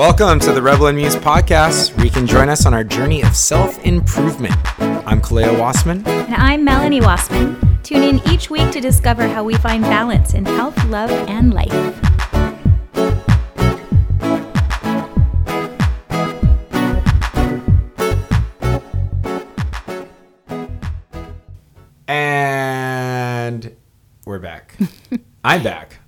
welcome to the Rebel and Muse podcast, where you can join us on our journey of self improvement. I'm Kaleo Wassman. And I'm Melanie Wassman. Tune in each week to discover how we find balance in health, love, and life. And we're back. I'm back.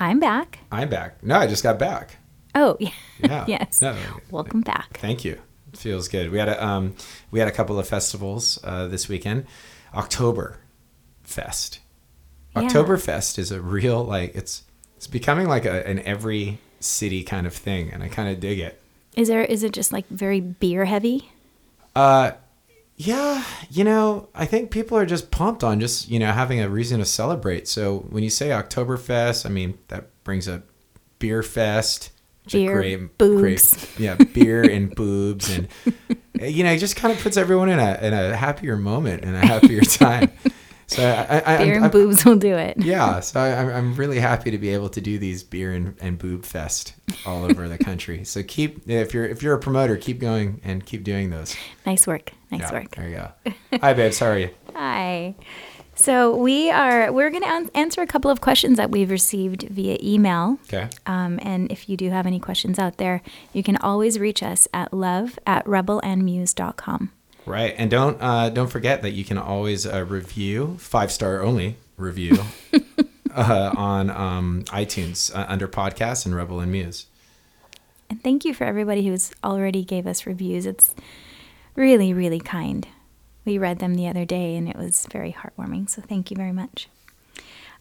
I'm back. I'm back. No, I just got back. Oh, yeah. Yeah. yes. No, Welcome back. Thank you. It feels good. We had a um, we had a couple of festivals uh, this weekend. October Fest. Yeah. Oktoberfest is a real like it's it's becoming like a, an every city kind of thing, and I kind of dig it. Is there is it just like very beer heavy? Uh, yeah, you know, I think people are just pumped on just you know having a reason to celebrate. So when you say Oktoberfest, I mean that brings up beer fest, Beer, boobs. yeah, beer and boobs, and eh, you know, it just kind of puts everyone in a in a happier moment and a happier time. So I, I, Beer I'm, and I'm- boobs will do it. yeah, so I, I'm- I'm really happy to be able to do these beer and, and boob fest all over the country. So keep if you're if you're a promoter, keep going and keep doing those. Nice work. Nice Yeah, work. There you go. Hi, babe. How are you? Hi. So we are we're going to an- answer a couple of questions that we've received via email. Okay. Um, and if you do have any questions out there, you can always reach us at love at rebelandmuse.com. Right, and don't uh, don't forget that you can always uh, review five star only review uh, on um, iTunes uh, under podcasts and Rebel and Muse. And thank you for everybody who's already gave us reviews. It's really, really kind. We read them the other day and it was very heartwarming. So thank you very much.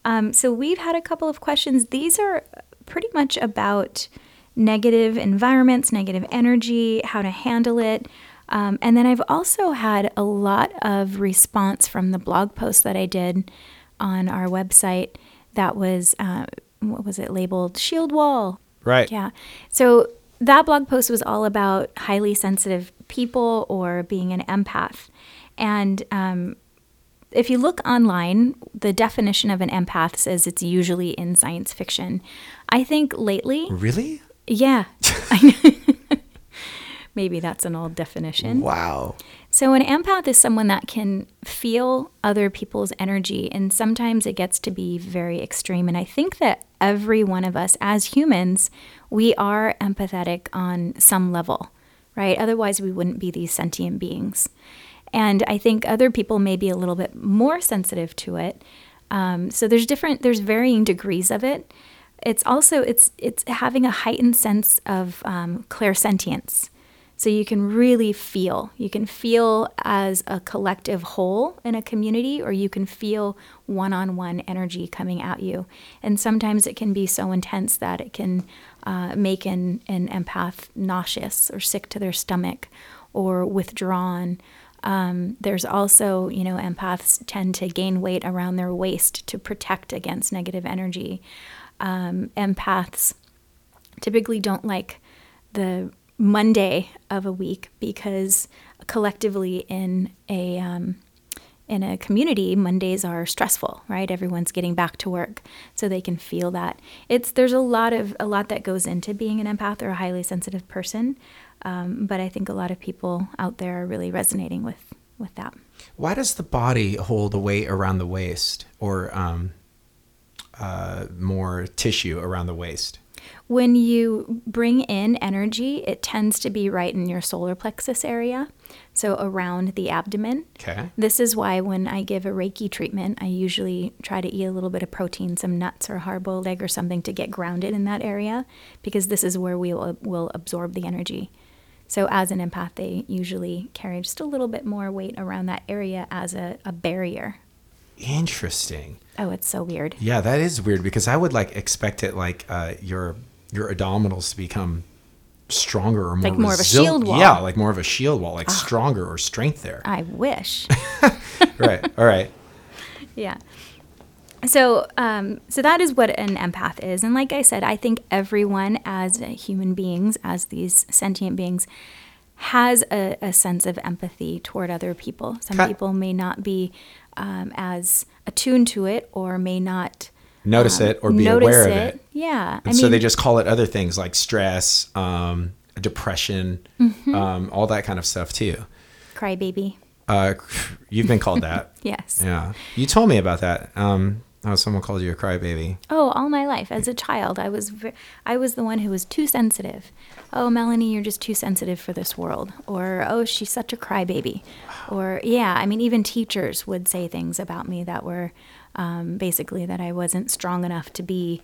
Um, so we've had a couple of questions. These are pretty much about negative environments, negative energy, how to handle it. Um, and then I've also had a lot of response from the blog post that I did on our website that was, uh, what was it labeled? Shield Wall. Right. Yeah. So that blog post was all about highly sensitive people or being an empath. And um, if you look online, the definition of an empath says it's usually in science fiction. I think lately, Really? yeah. Maybe that's an old definition. Wow. So, an empath is someone that can feel other people's energy, and sometimes it gets to be very extreme. And I think that every one of us, as humans, we are empathetic on some level, right? Otherwise, we wouldn't be these sentient beings. And I think other people may be a little bit more sensitive to it. Um, so there's different, there's varying degrees of it. It's also it's it's having a heightened sense of um, clairsentience. So you can really feel. You can feel as a collective whole in a community, or you can feel one on one energy coming at you. And sometimes it can be so intense that it can uh, make an, an empath nauseous or sick to their stomach or withdrawn. Um, there's also, you know, empaths tend to gain weight around their waist to protect against negative energy. Um, empaths typically don't like the Monday of a week because collectively in a um, in a community, Mondays are stressful, right? Everyone's getting back to work, so they can feel that. It's there's a lot of a lot that goes into being an empath or a highly sensitive person, um, but I think a lot of people out there are really resonating with with that. Why does the body hold the weight around the waist or um, uh, more tissue around the waist? When you bring in energy, it tends to be right in your solar plexus area, so around the abdomen. Okay. This is why when I give a Reiki treatment, I usually try to eat a little bit of protein, some nuts or hard boiled egg or something to get grounded in that area because this is where we will, will absorb the energy. So, as an empath, they usually carry just a little bit more weight around that area as a, a barrier. Interesting. Oh, it's so weird. Yeah, that is weird because I would like expect it like uh, your your abdominals to become stronger or more Like more of a shield wall. Ah. Yeah, like more of a shield wall, like stronger or strength there. I wish. right. All right. Yeah. So, um, so that is what an empath is, and like I said, I think everyone, as human beings, as these sentient beings, has a, a sense of empathy toward other people. Some people may not be um, as attuned to it, or may not notice um, it or be aware of it. it. Yeah. And so they just call it other things like stress, um, depression, Mm-hmm. um, all that kind of stuff too. crybaby. Uh, you've been called that. Yes. yeah. You told me about that. Um, oh, someone called you a crybaby. Oh, all my life as a child, I was I was the one who was too sensitive. Oh, Melanie, you're just too sensitive for this world. Or oh, she's such a crybaby. Or yeah, I mean, even teachers would say things about me that were um, basically that I wasn't strong enough to be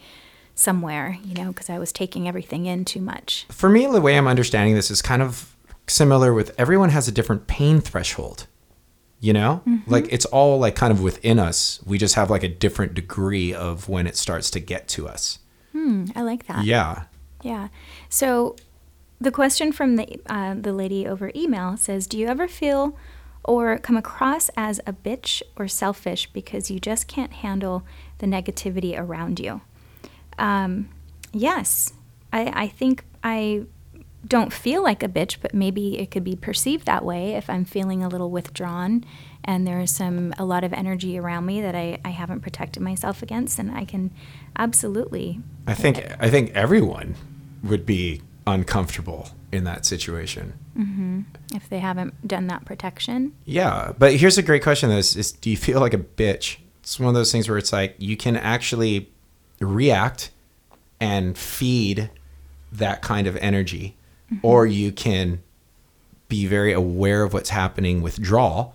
somewhere, you know, because I was taking everything in too much. For me, the way I'm understanding this is kind of similar with everyone has a different pain threshold. You know, like it's all like kind of within us. We just have like a different degree of when it starts to get to us. Hmm, I like that. Yeah. Yeah. So the question from the uh, the lady over email says, "Do you ever feel or come across as a bitch or selfish because you just can't handle the negativity around you?" Um, yes, I, I think I don't feel like a bitch, but maybe it could be perceived that way if I'm feeling a little withdrawn and there's some a lot of energy around me that I, I haven't protected myself against, and I can absolutely I think I think everyone would be uncomfortable in that situation. Mm-hmm. if they haven't done that protection. Yeah, but here's a great question: is, is do you feel like a bitch? It's one of those things where it's like you can actually react and feed that kind of energy, mm-hmm. or you can be very aware of what's happening, withdraw,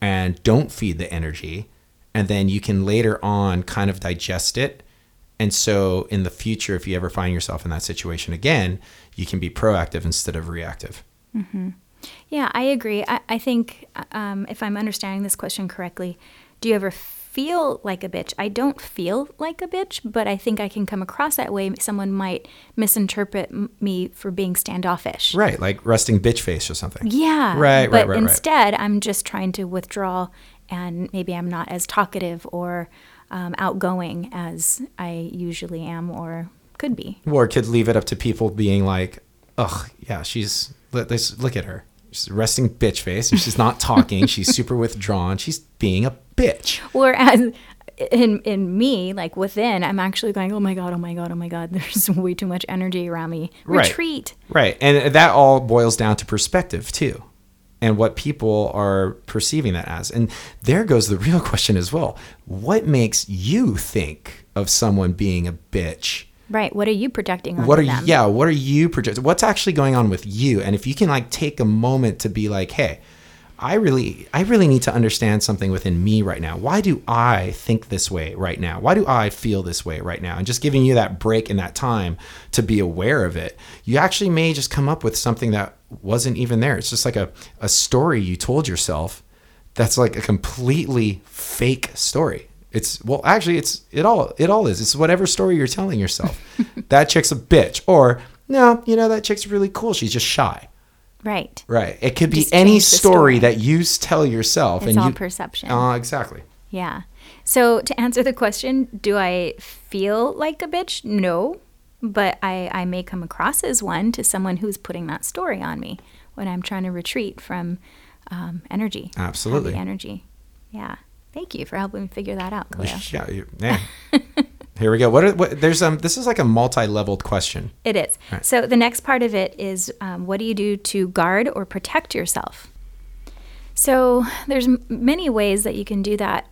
and don't feed the energy, and then you can later on kind of digest it. And so, in the future, if you ever find yourself in that situation again, you can be proactive instead of reactive. Yeah, I agree. I, I think um, if I'm understanding this question correctly, do you ever feel like a bitch? I don't feel like a bitch, but I think I can come across that way. Someone might misinterpret m- me for being standoffish. Right, like resting bitch face or something. Yeah. Right, right, But right, right. instead, I'm just trying to withdraw, and maybe I'm not as talkative or um, outgoing as I usually am or could be. Or could leave it up to people being like, ugh, yeah, she's, let, let's look at her. She's resting bitch face and she's not talking. she's super withdrawn. She's being a bitch. Whereas in in me, like within, I'm actually going, oh my god, oh my god, oh my god. There's way too much energy around me. Right. Retreat. Right. And that all boils down to perspective, too, and what people are perceiving that as. And there goes the real question as well. What makes you think of someone being a bitch? Right. What are you projecting what are them? you, yeah what are you projecting what's actually going on with you and if you can like take a moment to be like hey i really i really need to understand something within me right now. Why do i think this way right now? Why do i feel this way right now? And just giving you that break and that time to be aware of it you actually may just come up with something that wasn't even there. It's just like a, a story you told yourself that's like a completely fake story. It's well actually it's it all it all is. It's whatever story you're telling yourself. That chick's a bitch. Or no you know that chick's really cool. She's just shy Right. right it could be Just any story, story. that you tell yourself It's and all you perception. uh, exactly Yeah. So to answer the question, do I feel like a bitch? No. But I, I may come across as one to someone who's putting that story on me when I'm trying to retreat from um, energy. Absolutely. energy. Yeah. Thank you for helping me figure that out, Cleo. yeah, yeah. here we go what, are, what there's um this is like a multi-leveled question It is. Right. So the next part of it is um, what do you do to guard or protect yourself? So there's m- many ways that you can do that.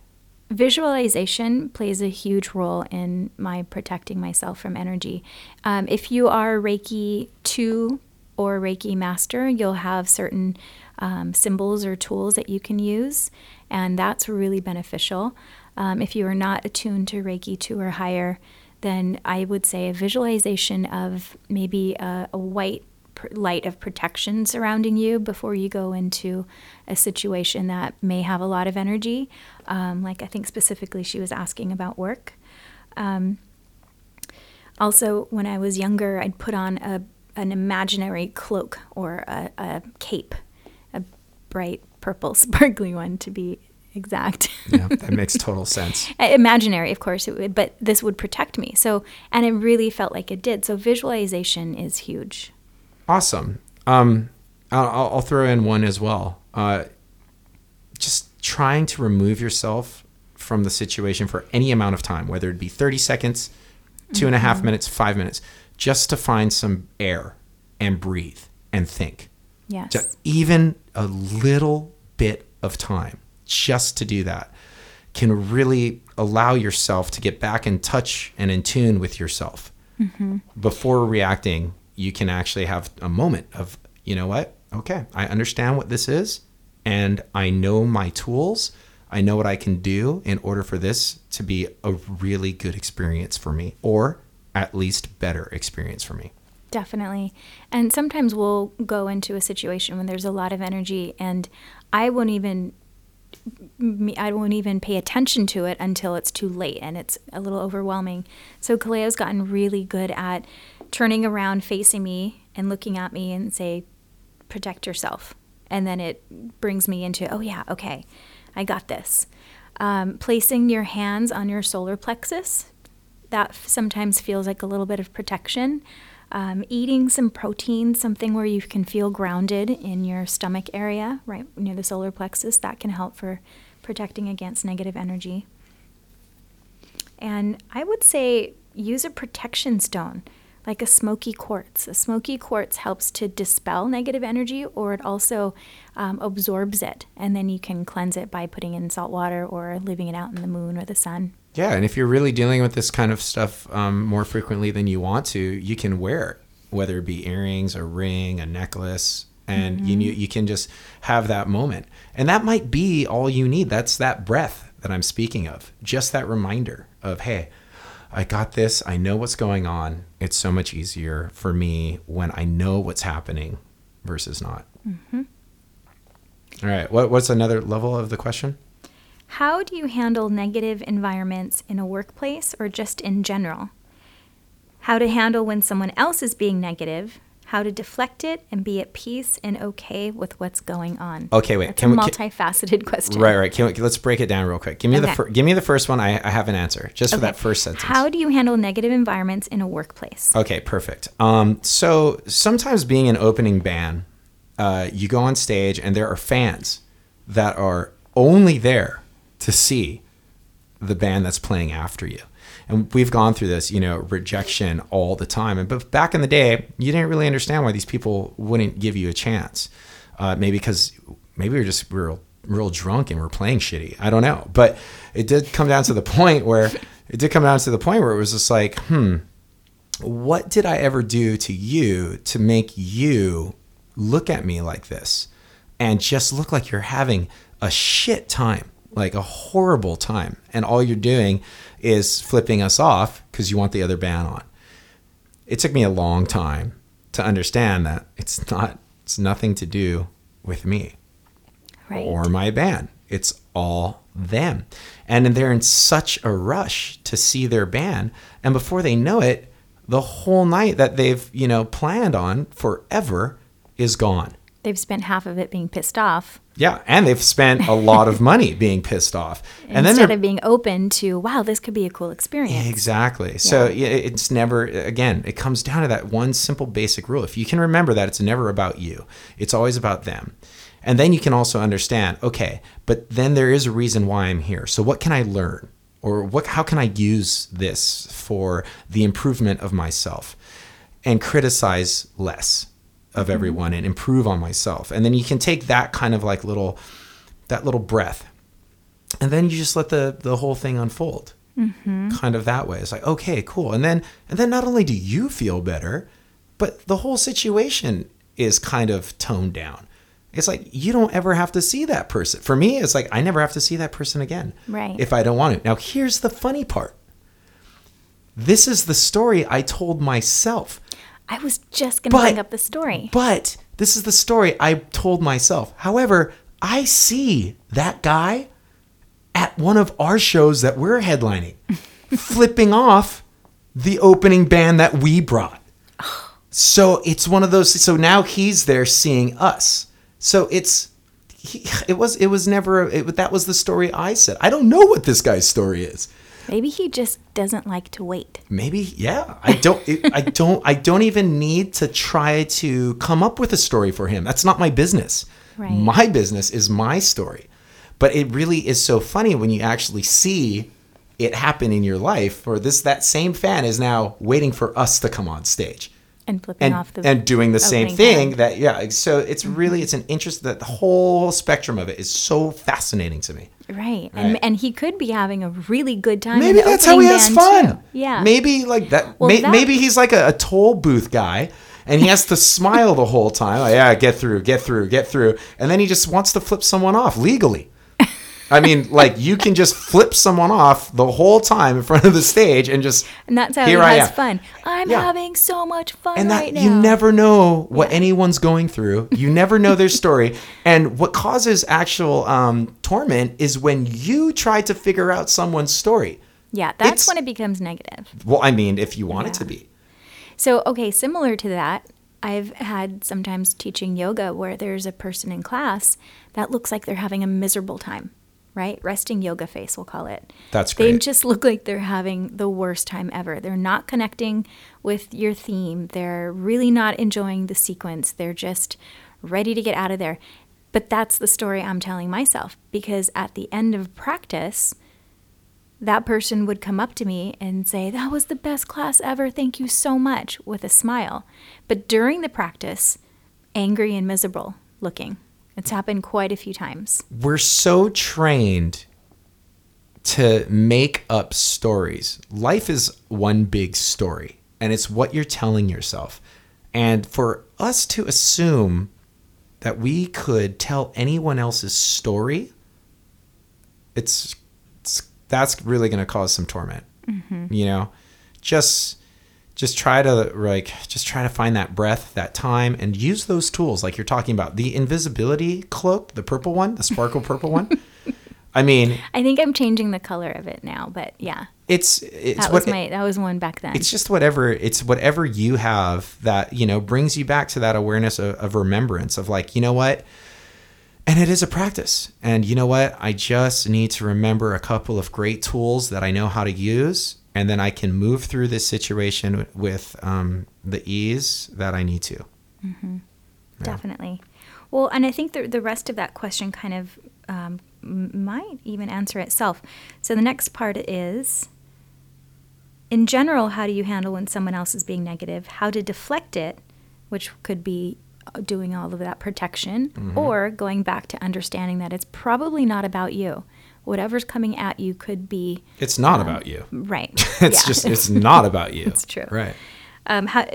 Visualization plays a huge role in my protecting myself from energy. Um, if you are Reiki 2 or Reiki Master, you'll have certain um, symbols or tools that you can use, and that's really beneficial. Um, if you are not attuned to Reiki 2 or higher, then I would say a visualization of maybe a, a white pr- light of protection surrounding you before you go into a situation that may have a lot of energy. Um, like I think specifically she was asking about work. Um, also, when I was younger, I'd put on a an imaginary cloak or a, a cape, a bright purple, sparkly one to be exact. yeah that makes total sense imaginary of course it would but this would protect me so and it really felt like it did so visualization is huge Awesome. Um, I'll, I'll throw in one as well. Uh, just trying to remove yourself from the situation for any amount of time, whether it be 30 seconds, two and a half minutes, five minutes, just to find some air and breathe and think. Yes. Just even a little bit of time just to do that can really allow yourself to get back in touch and in tune with yourself. Mm-hmm. Before reacting, you can actually have a moment of, you know what? Okay, I understand what this is, and I know my tools. I know what I can do in order for this to be a really good experience for me, or at least better experience for me. Definitely. And sometimes we'll go into a situation when there's a lot of energy and I won't even I won't even pay attention to it until it's too late and it's a little overwhelming. So Kaleo's gotten really good at turning around, facing me and looking at me and say, protect yourself. And then it brings me into, oh yeah, okay, I got this. Um, placing your hands on your solar plexus, that sometimes feels like a little bit of protection. Um, eating some protein, something where you can feel grounded in your stomach area, right near the solar plexus, that can help for protecting against negative energy. And I would say use a protection stone, like a smoky quartz. A smoky quartz helps to dispel negative energy, or it also um, absorbs it, and then you can cleanse it by putting in salt water or leaving it out in the moon or the sun. Yeah, and if you're really dealing with this kind of stuff um, more frequently than you want to, you can wear it, whether it be earrings, a ring, a necklace, and you you can just have that moment, and that might be all you need. That's that breath that I'm speaking of, just that reminder of hey. I got this. I know what's going on. It's so much easier for me when I know what's happening versus not. All right. What, what's another level of the question? How do you handle negative environments in a workplace or just in general? How to handle when someone else is being negative, how to deflect it and be at peace and okay with what's going on. Okay, wait. That's can a we- can- multifaceted question. Right, right. Can we, let's break it down real quick. Give me the Okay. fir- give me the first one. I, I have an answer just for that first sentence. How do you handle negative environments in a workplace? Okay, perfect. Um, so sometimes being an opening band, uh, you go on stage and there are fans that are only there to see the band that's playing after you. And we've gone through this, you know, rejection all the time. And but back in the day, you didn't really understand why these people wouldn't give you a chance. Uh, maybe because maybe we are just real, real drunk and we're playing shitty. I don't know. But it did come down to the point where it did come down to the point where it was just like, hmm, what did I ever do to you to make you look at me like this and just look like you're having a shit time, like a horrible time, and all you're doing is flipping us off because you want the other band on? It took me a long time to understand that it's not, it's nothing to do with me Right. or my band. It's all them. And they're in such a rush to see their band. And before they know it, the whole night that they've, you know, planned on forever is gone. They've spent half of it being pissed off Yeah. And they've spent a lot of money being pissed off. And then instead of being open to, wow, this could be a cool experience. Exactly. So it's never, again, it comes down to that one simple basic rule. If you can remember that, it's never about you, it's always about them. And then you can also understand, okay, but then there is a reason why I'm here. So what can I learn? Or what, how can I use this for the improvement of myself and criticize less of mm-hmm. everyone and improve on myself? And then you can take that kind of like little, that little breath. And then you just let the the whole thing unfold. Mm-hmm. Kind of that way. It's like okay cool. And then and then not only do you feel better but the whole situation is kind of toned down. It's like you don't ever have to see that person. For me it's like i never have to see that person again Right. if i don't want to. Now here's the funny part. This is the story i told myself I was just going to bring up the story. but this is the story I told myself. However, I see that guy at one of our shows that we're headlining, flipping off the opening band that we brought. So it's one of those. So now he's there seeing us. So it's. He, it was. It was never. It, that was the story I said. I don't know what this guy's story is. Maybe he just doesn't like to wait. Maybe, yeah. I don't. It, I don't. I don't even need to try to come up with a story for him. That's not my business. Right. My business is my story. But it really is so funny when you actually see it happen in your life, or this that same fan is now waiting for us to come on stage And flipping and off the and doing the same thing hand. that yeah so it's mm-hmm. really it's an interest that the whole spectrum of it is so fascinating to me Right. And Right. and he could be having a really good time. maybe that's how he has fun too. Yeah. maybe like that, Well, may, that- maybe he's like a, a toll booth guy and he has to smile the whole time like, yeah get through get through get through and then he just wants to flip someone off legally I mean, like you can just flip someone off the whole time in front of the stage and just And that's how Here he I has am. fun. I'm Yeah. having so much fun and that right now. you never know what anyone's going through you never know their story and what causes actual um, torment is when you try to figure out someone's story Yeah, that's It's- when it becomes negative. well i mean if you want it to be So, okay, similar to that, I've had sometimes teaching yoga where there's a person in class that looks like they're having a miserable time, right? Resting yoga face, we'll call it. That's great. They just look like they're having the worst time ever. They're not connecting with your theme. They're really not enjoying the sequence. They're just ready to get out of there. But that's the story I'm telling myself because at the end of practice, that person would come up to me and say, That was the best class ever. Thank you so much, with a smile. But during the practice, angry and miserable looking. It's happened quite a few times. we're so trained to make up stories. Life is one big story, and it's what you're telling yourself. And for us to assume that we could tell anyone else's story, it's, it's that's really going to cause some torment. Mm-hmm. You know, just just try to like just try to find that breath that time and use those tools like you're talking about the invisibility cloak the purple one the sparkle purple one. I mean I think I'm changing the color of it now, but yeah, it's it's that what my that was one back then. it's just whatever it's whatever you have that you know brings you back to that awareness of, of remembrance of like you know what? And it is a practice. And you know what? I just need to remember a couple of great tools that i know how to use and then i can move through this situation with um, the ease that i need to Definitely. Well, and I think the, the rest of that question kind of um, might even answer itself. So the next part is in general, how do you handle when someone else is being negative? How to deflect it, which could be uh, doing all of that protection, Mm-hmm. or going back to understanding that it's probably not about you. Whatever's coming at you could be it's not about you right. it's Yeah. just it's not about you It's true. right um, how,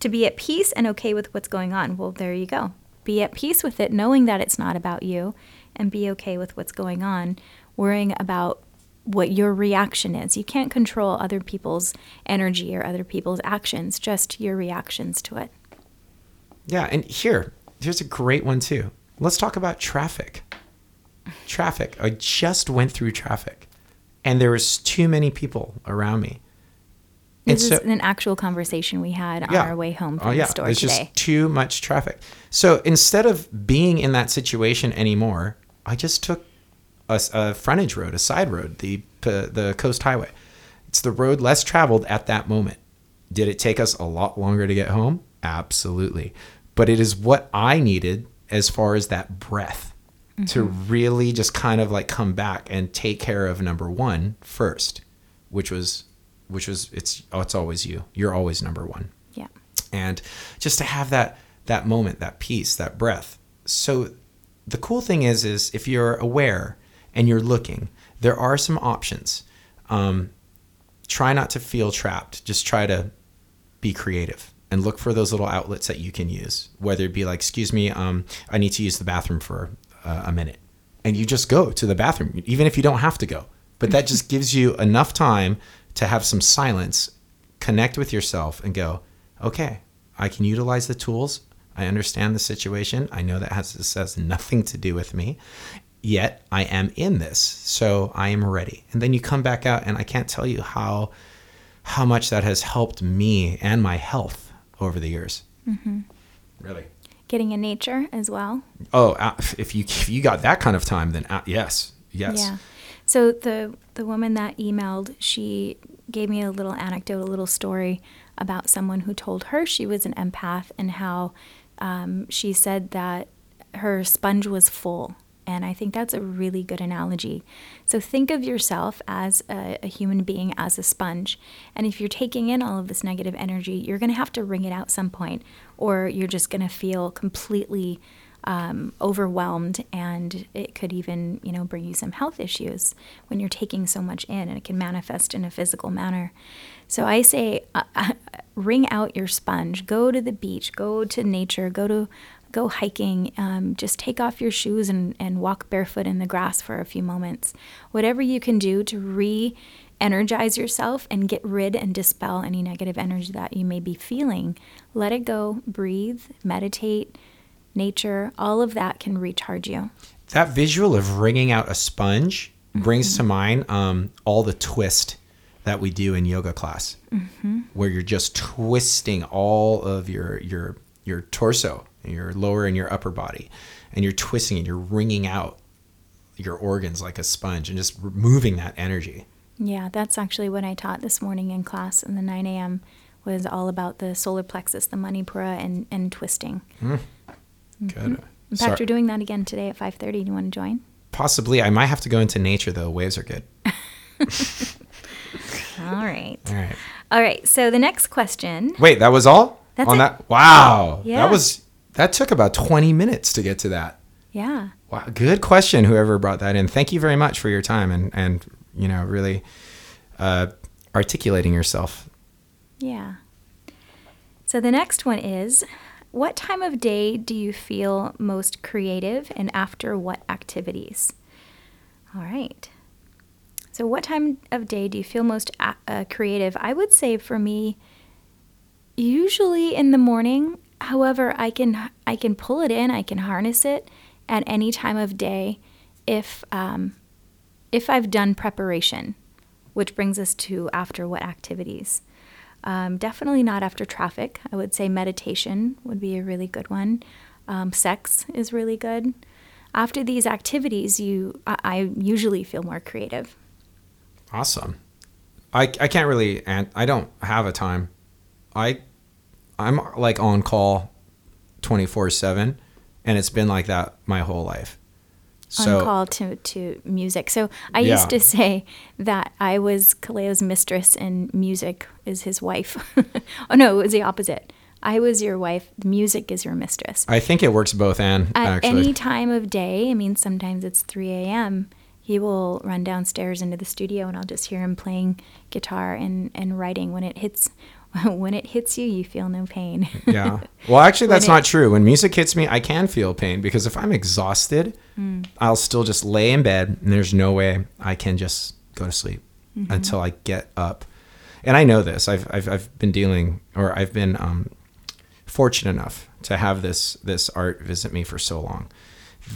to be at peace and okay with what's going on. Well, there you go. Be at peace with it, knowing that it's not about you, and be okay with what's going on, worrying about what your reaction is. You can't control other people's energy or other people's actions, just your reactions to it. Yeah, and here, here's a great one too. Let's talk about traffic. Traffic. I just went through traffic, and there was too many people around me. And This so- is an actual conversation we had on our way home from oh, yeah. the store There's today. just too much traffic. So instead of being in that situation anymore, I just took a frontage road, a side road, the uh, the coast highway. It's the road less traveled at that moment. Did it take us a lot longer to get home? Absolutely. But it is what I needed as far as that breath to really just kind of like come back and take care of number one first, which was which was it's oh, it's always you. You're always number one. Yeah. and just to have that that moment that peace that breath. So the cool thing is is if you're aware and you're looking there are some options. Um, try not to feel trapped. Just try to be creative and look for those little outlets that you can use whether it be like excuse me um, i need to use the bathroom for uh, a minute. And you just go to the bathroom even if you don't have to go. But that just gives you enough time to have some silence connect with yourself and go okay i can utilize the tools. I understand the situation. I know that has this has nothing to do with me. Yet i am in this so i am ready. And then you come back out and i can't tell you how how much that has helped me and my health over the years. Really Getting in nature as well. oh if you if you got that kind of time then yes yes Yeah. So the the woman that emailed, she gave me a little anecdote, a little story about someone who told her she was an empath and how um, she said that her sponge was full And I think that's a really good analogy. So think of yourself as a, a human being, as a sponge. And if you're taking in all of this negative energy, you're going to have to wring it out some point, or you're just going to feel completely um, overwhelmed and it could even you know bring you some health issues when you're taking so much in and it can manifest in a physical manner so i say uh, uh, wring out your sponge go to the beach go to nature go to go hiking um, just take off your shoes and, and walk barefoot in the grass for a few moments whatever you can do to re energize yourself and get rid and dispel any negative energy that you may be feeling let it go breathe meditate nature, all of that can recharge you. That visual of wringing out a sponge mm-hmm. brings to mind um, all the twist that we do in yoga class, mm-hmm. where you're just twisting all of your your your torso, your lower and your upper body, and you're twisting and you're wringing out your organs like a sponge and just removing that energy. Yeah, that's actually what I taught this morning in class in the 9 a.m. was all about the solar plexus, the manipura, and, and twisting. Mm. Good. Mm-hmm. In fact, you're doing that again today at 5:30. Do you want to join? Possibly. I might have to go into nature though. Waves are good. all right. All right. All right. So the next question. Wait, that was all? That's On it. that? Wow. Yeah. That was that took about 20 minutes to get to that. Yeah. Wow. Good question whoever brought that in. Thank you very much for your time and and you know, really uh, articulating yourself. Yeah. So the next one is what time of day do you feel most creative and after what activities? All right. So, what time of day do you feel most uh, creative? I would say for me, usually in the morning. However, I can I can pull it in. I can harness it at any time of day, if um, if I've done preparation, which brings us to after what activities. Um, definitely not after traffic. I would say meditation would be a really good one. Um, sex is really good. After these activities, you I, I, usually feel more creative. Awesome. I, I can't really and I don't have a time. I I'm like on call 24/7 and it's been like that my whole life so, on call to, to music. So I yeah. used to say that I was Kaleo's mistress and music is his wife. oh no, it was the opposite. I was your wife. Music is your mistress. I think it works both and at actually. any time of day. I mean, sometimes it's 3 a.m. He will run downstairs into the studio, and I'll just hear him playing guitar and, and writing. When it hits when it hits you, you feel no pain. yeah. Well, actually, that's not true. When music hits me, I can feel pain because if I'm exhausted, mm. I'll still just lay in bed and there's no way I can just go to sleep mm-hmm. until I get up. And I know this. I've, I've, I've been dealing, or I've been um, fortunate enough to have this this art visit me for so long.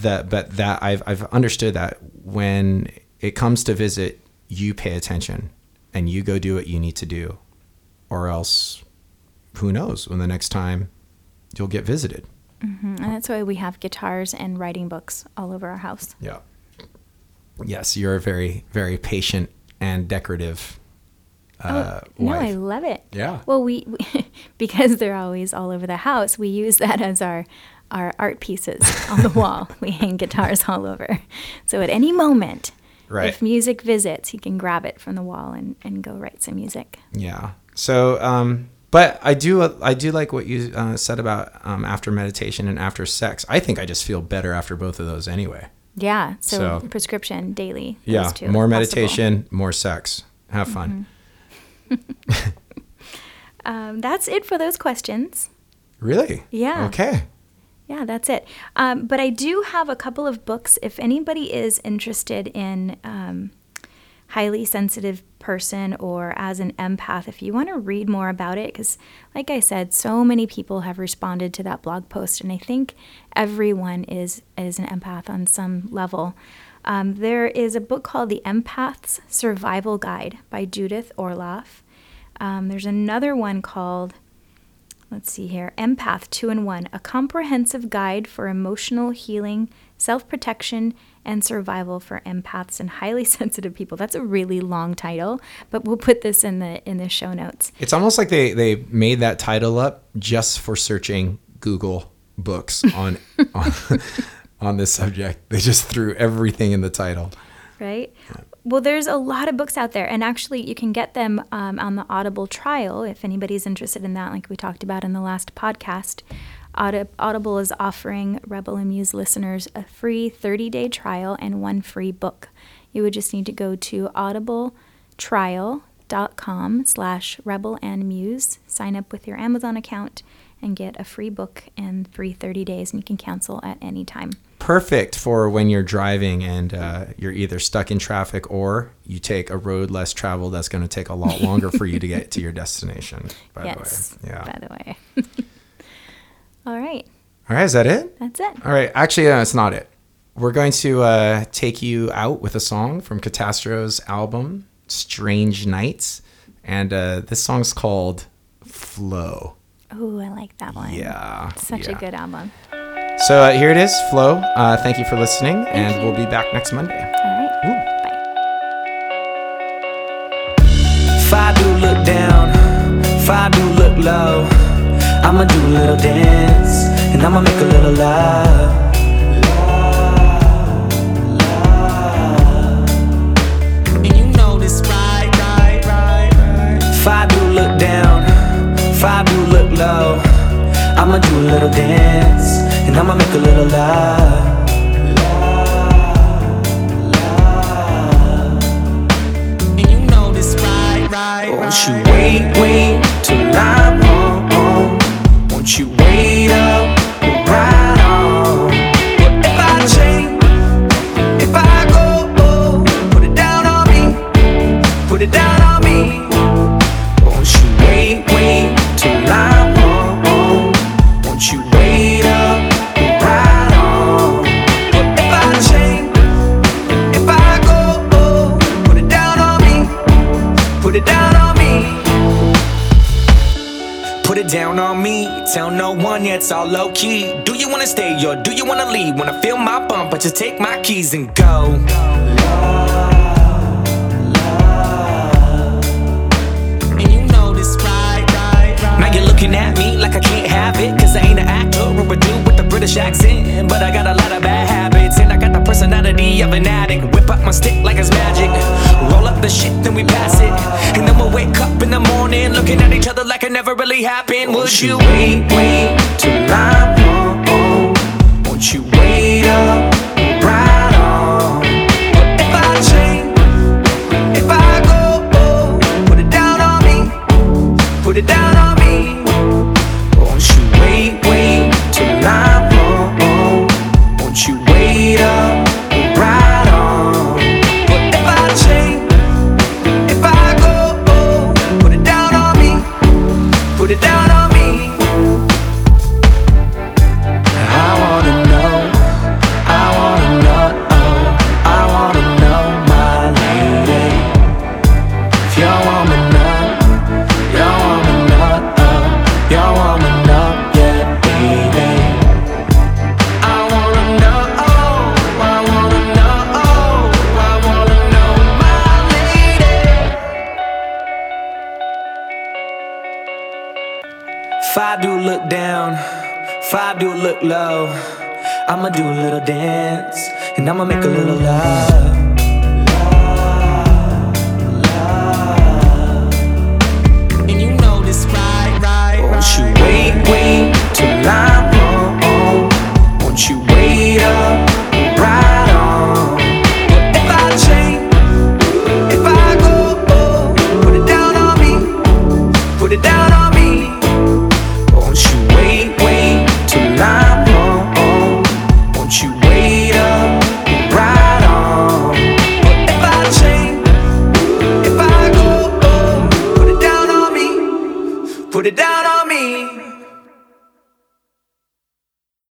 That, but that I've I've understood that when it comes to visit, you pay attention and you go do what you need to do or else who knows when the next time you'll get visited. Mm-hmm. And that's why we have guitars and writing books all over our house. Yeah. Yes, you're a very, very patient and decorative. Uh, oh, no, I love it. Yeah. Well, we, we because they're always all over the house. We use that as our our art pieces on the wall. We hang guitars all over. So at any moment, right. if music visits, he can grab it from the wall and, and go write some music. Yeah. So, um, but I do I do like what you uh, said about um, after meditation and after sex. I think I just feel better after both of those anyway. Yeah. So, so prescription daily. Yeah. More meditation, more sex. Have fun. Mm-hmm. um, that's it for those questions. Really? Yeah. Okay. Yeah, that's it. Um, but I do have a couple of books. If anybody is interested in um, highly sensitive person or as an empath, if you want to read more about it, because like I said, so many people have responded to that blog post, and I think everyone is is an empath on some level. Um, there is a book called The Empath's Survival Guide by Judith Orloff. Um, there's another one called, let's see here, Empath 2 in 1, a comprehensive guide for emotional healing, self protection, and survival for empaths and highly sensitive people. That's a really long title, but we'll put this in the in the show notes. It's almost like they they made that title up just for searching Google books on on, on this subject. They just threw everything in the title. right? Well, there's a lot of books out there, and actually, you can get them um, on the Audible trial if anybody's interested in that, like we talked about in the last podcast. Audi- Audible is offering Rebel and Muse listeners a free 30 day trial and one free book. You would just need to go to audibletrial.com slash rebel and muse, sign up with your Amazon account, and get a free book and free 30 days, and you can cancel at any time. Perfect for when you're driving and uh, you're either stuck in traffic or you take a road less traveled that's going to take a lot longer for you to get to your destination. By yes, the way, yeah. by the way. All right, All right, is that it? that's it. All right, actually, uh, it's not it. We're going to uh, take you out with a song from Catastro's album, Strange Nights. And uh, this song's called Flow. Oh, I like that one. Yeah. Such a good album. So uh, here it is, Flow. Uh, thank you for listening, and you. we'll be back next Monday. All right. Ooh. Bye. If I do look down, if I do look low, I'ma do a little dance and I'ma make a little love. And you know this right, right, right, right. If I do look down, I do look low, I'ma do a little dance and I'ma make a little love. And you know this right, right, Won't you wait, wait till I'm home? Won't you wait up wanna or do you wanna leave? Wanna feel my bump, but just take my keys and go. And you know this right, right, right. Now you're looking at me like I can't have it. Cause I ain't an actor or a dude with a British accent. But I got a lot of bad habits. And I got the personality of an addict. Whip up my stick like it's magic. Roll up the shit, then we pass it. And then we'll wake up in the morning looking at each other like it never really happened. Would you wait, wait till I'm I do look down, I do look low, I'ma do a little dance and I'ma make a little love.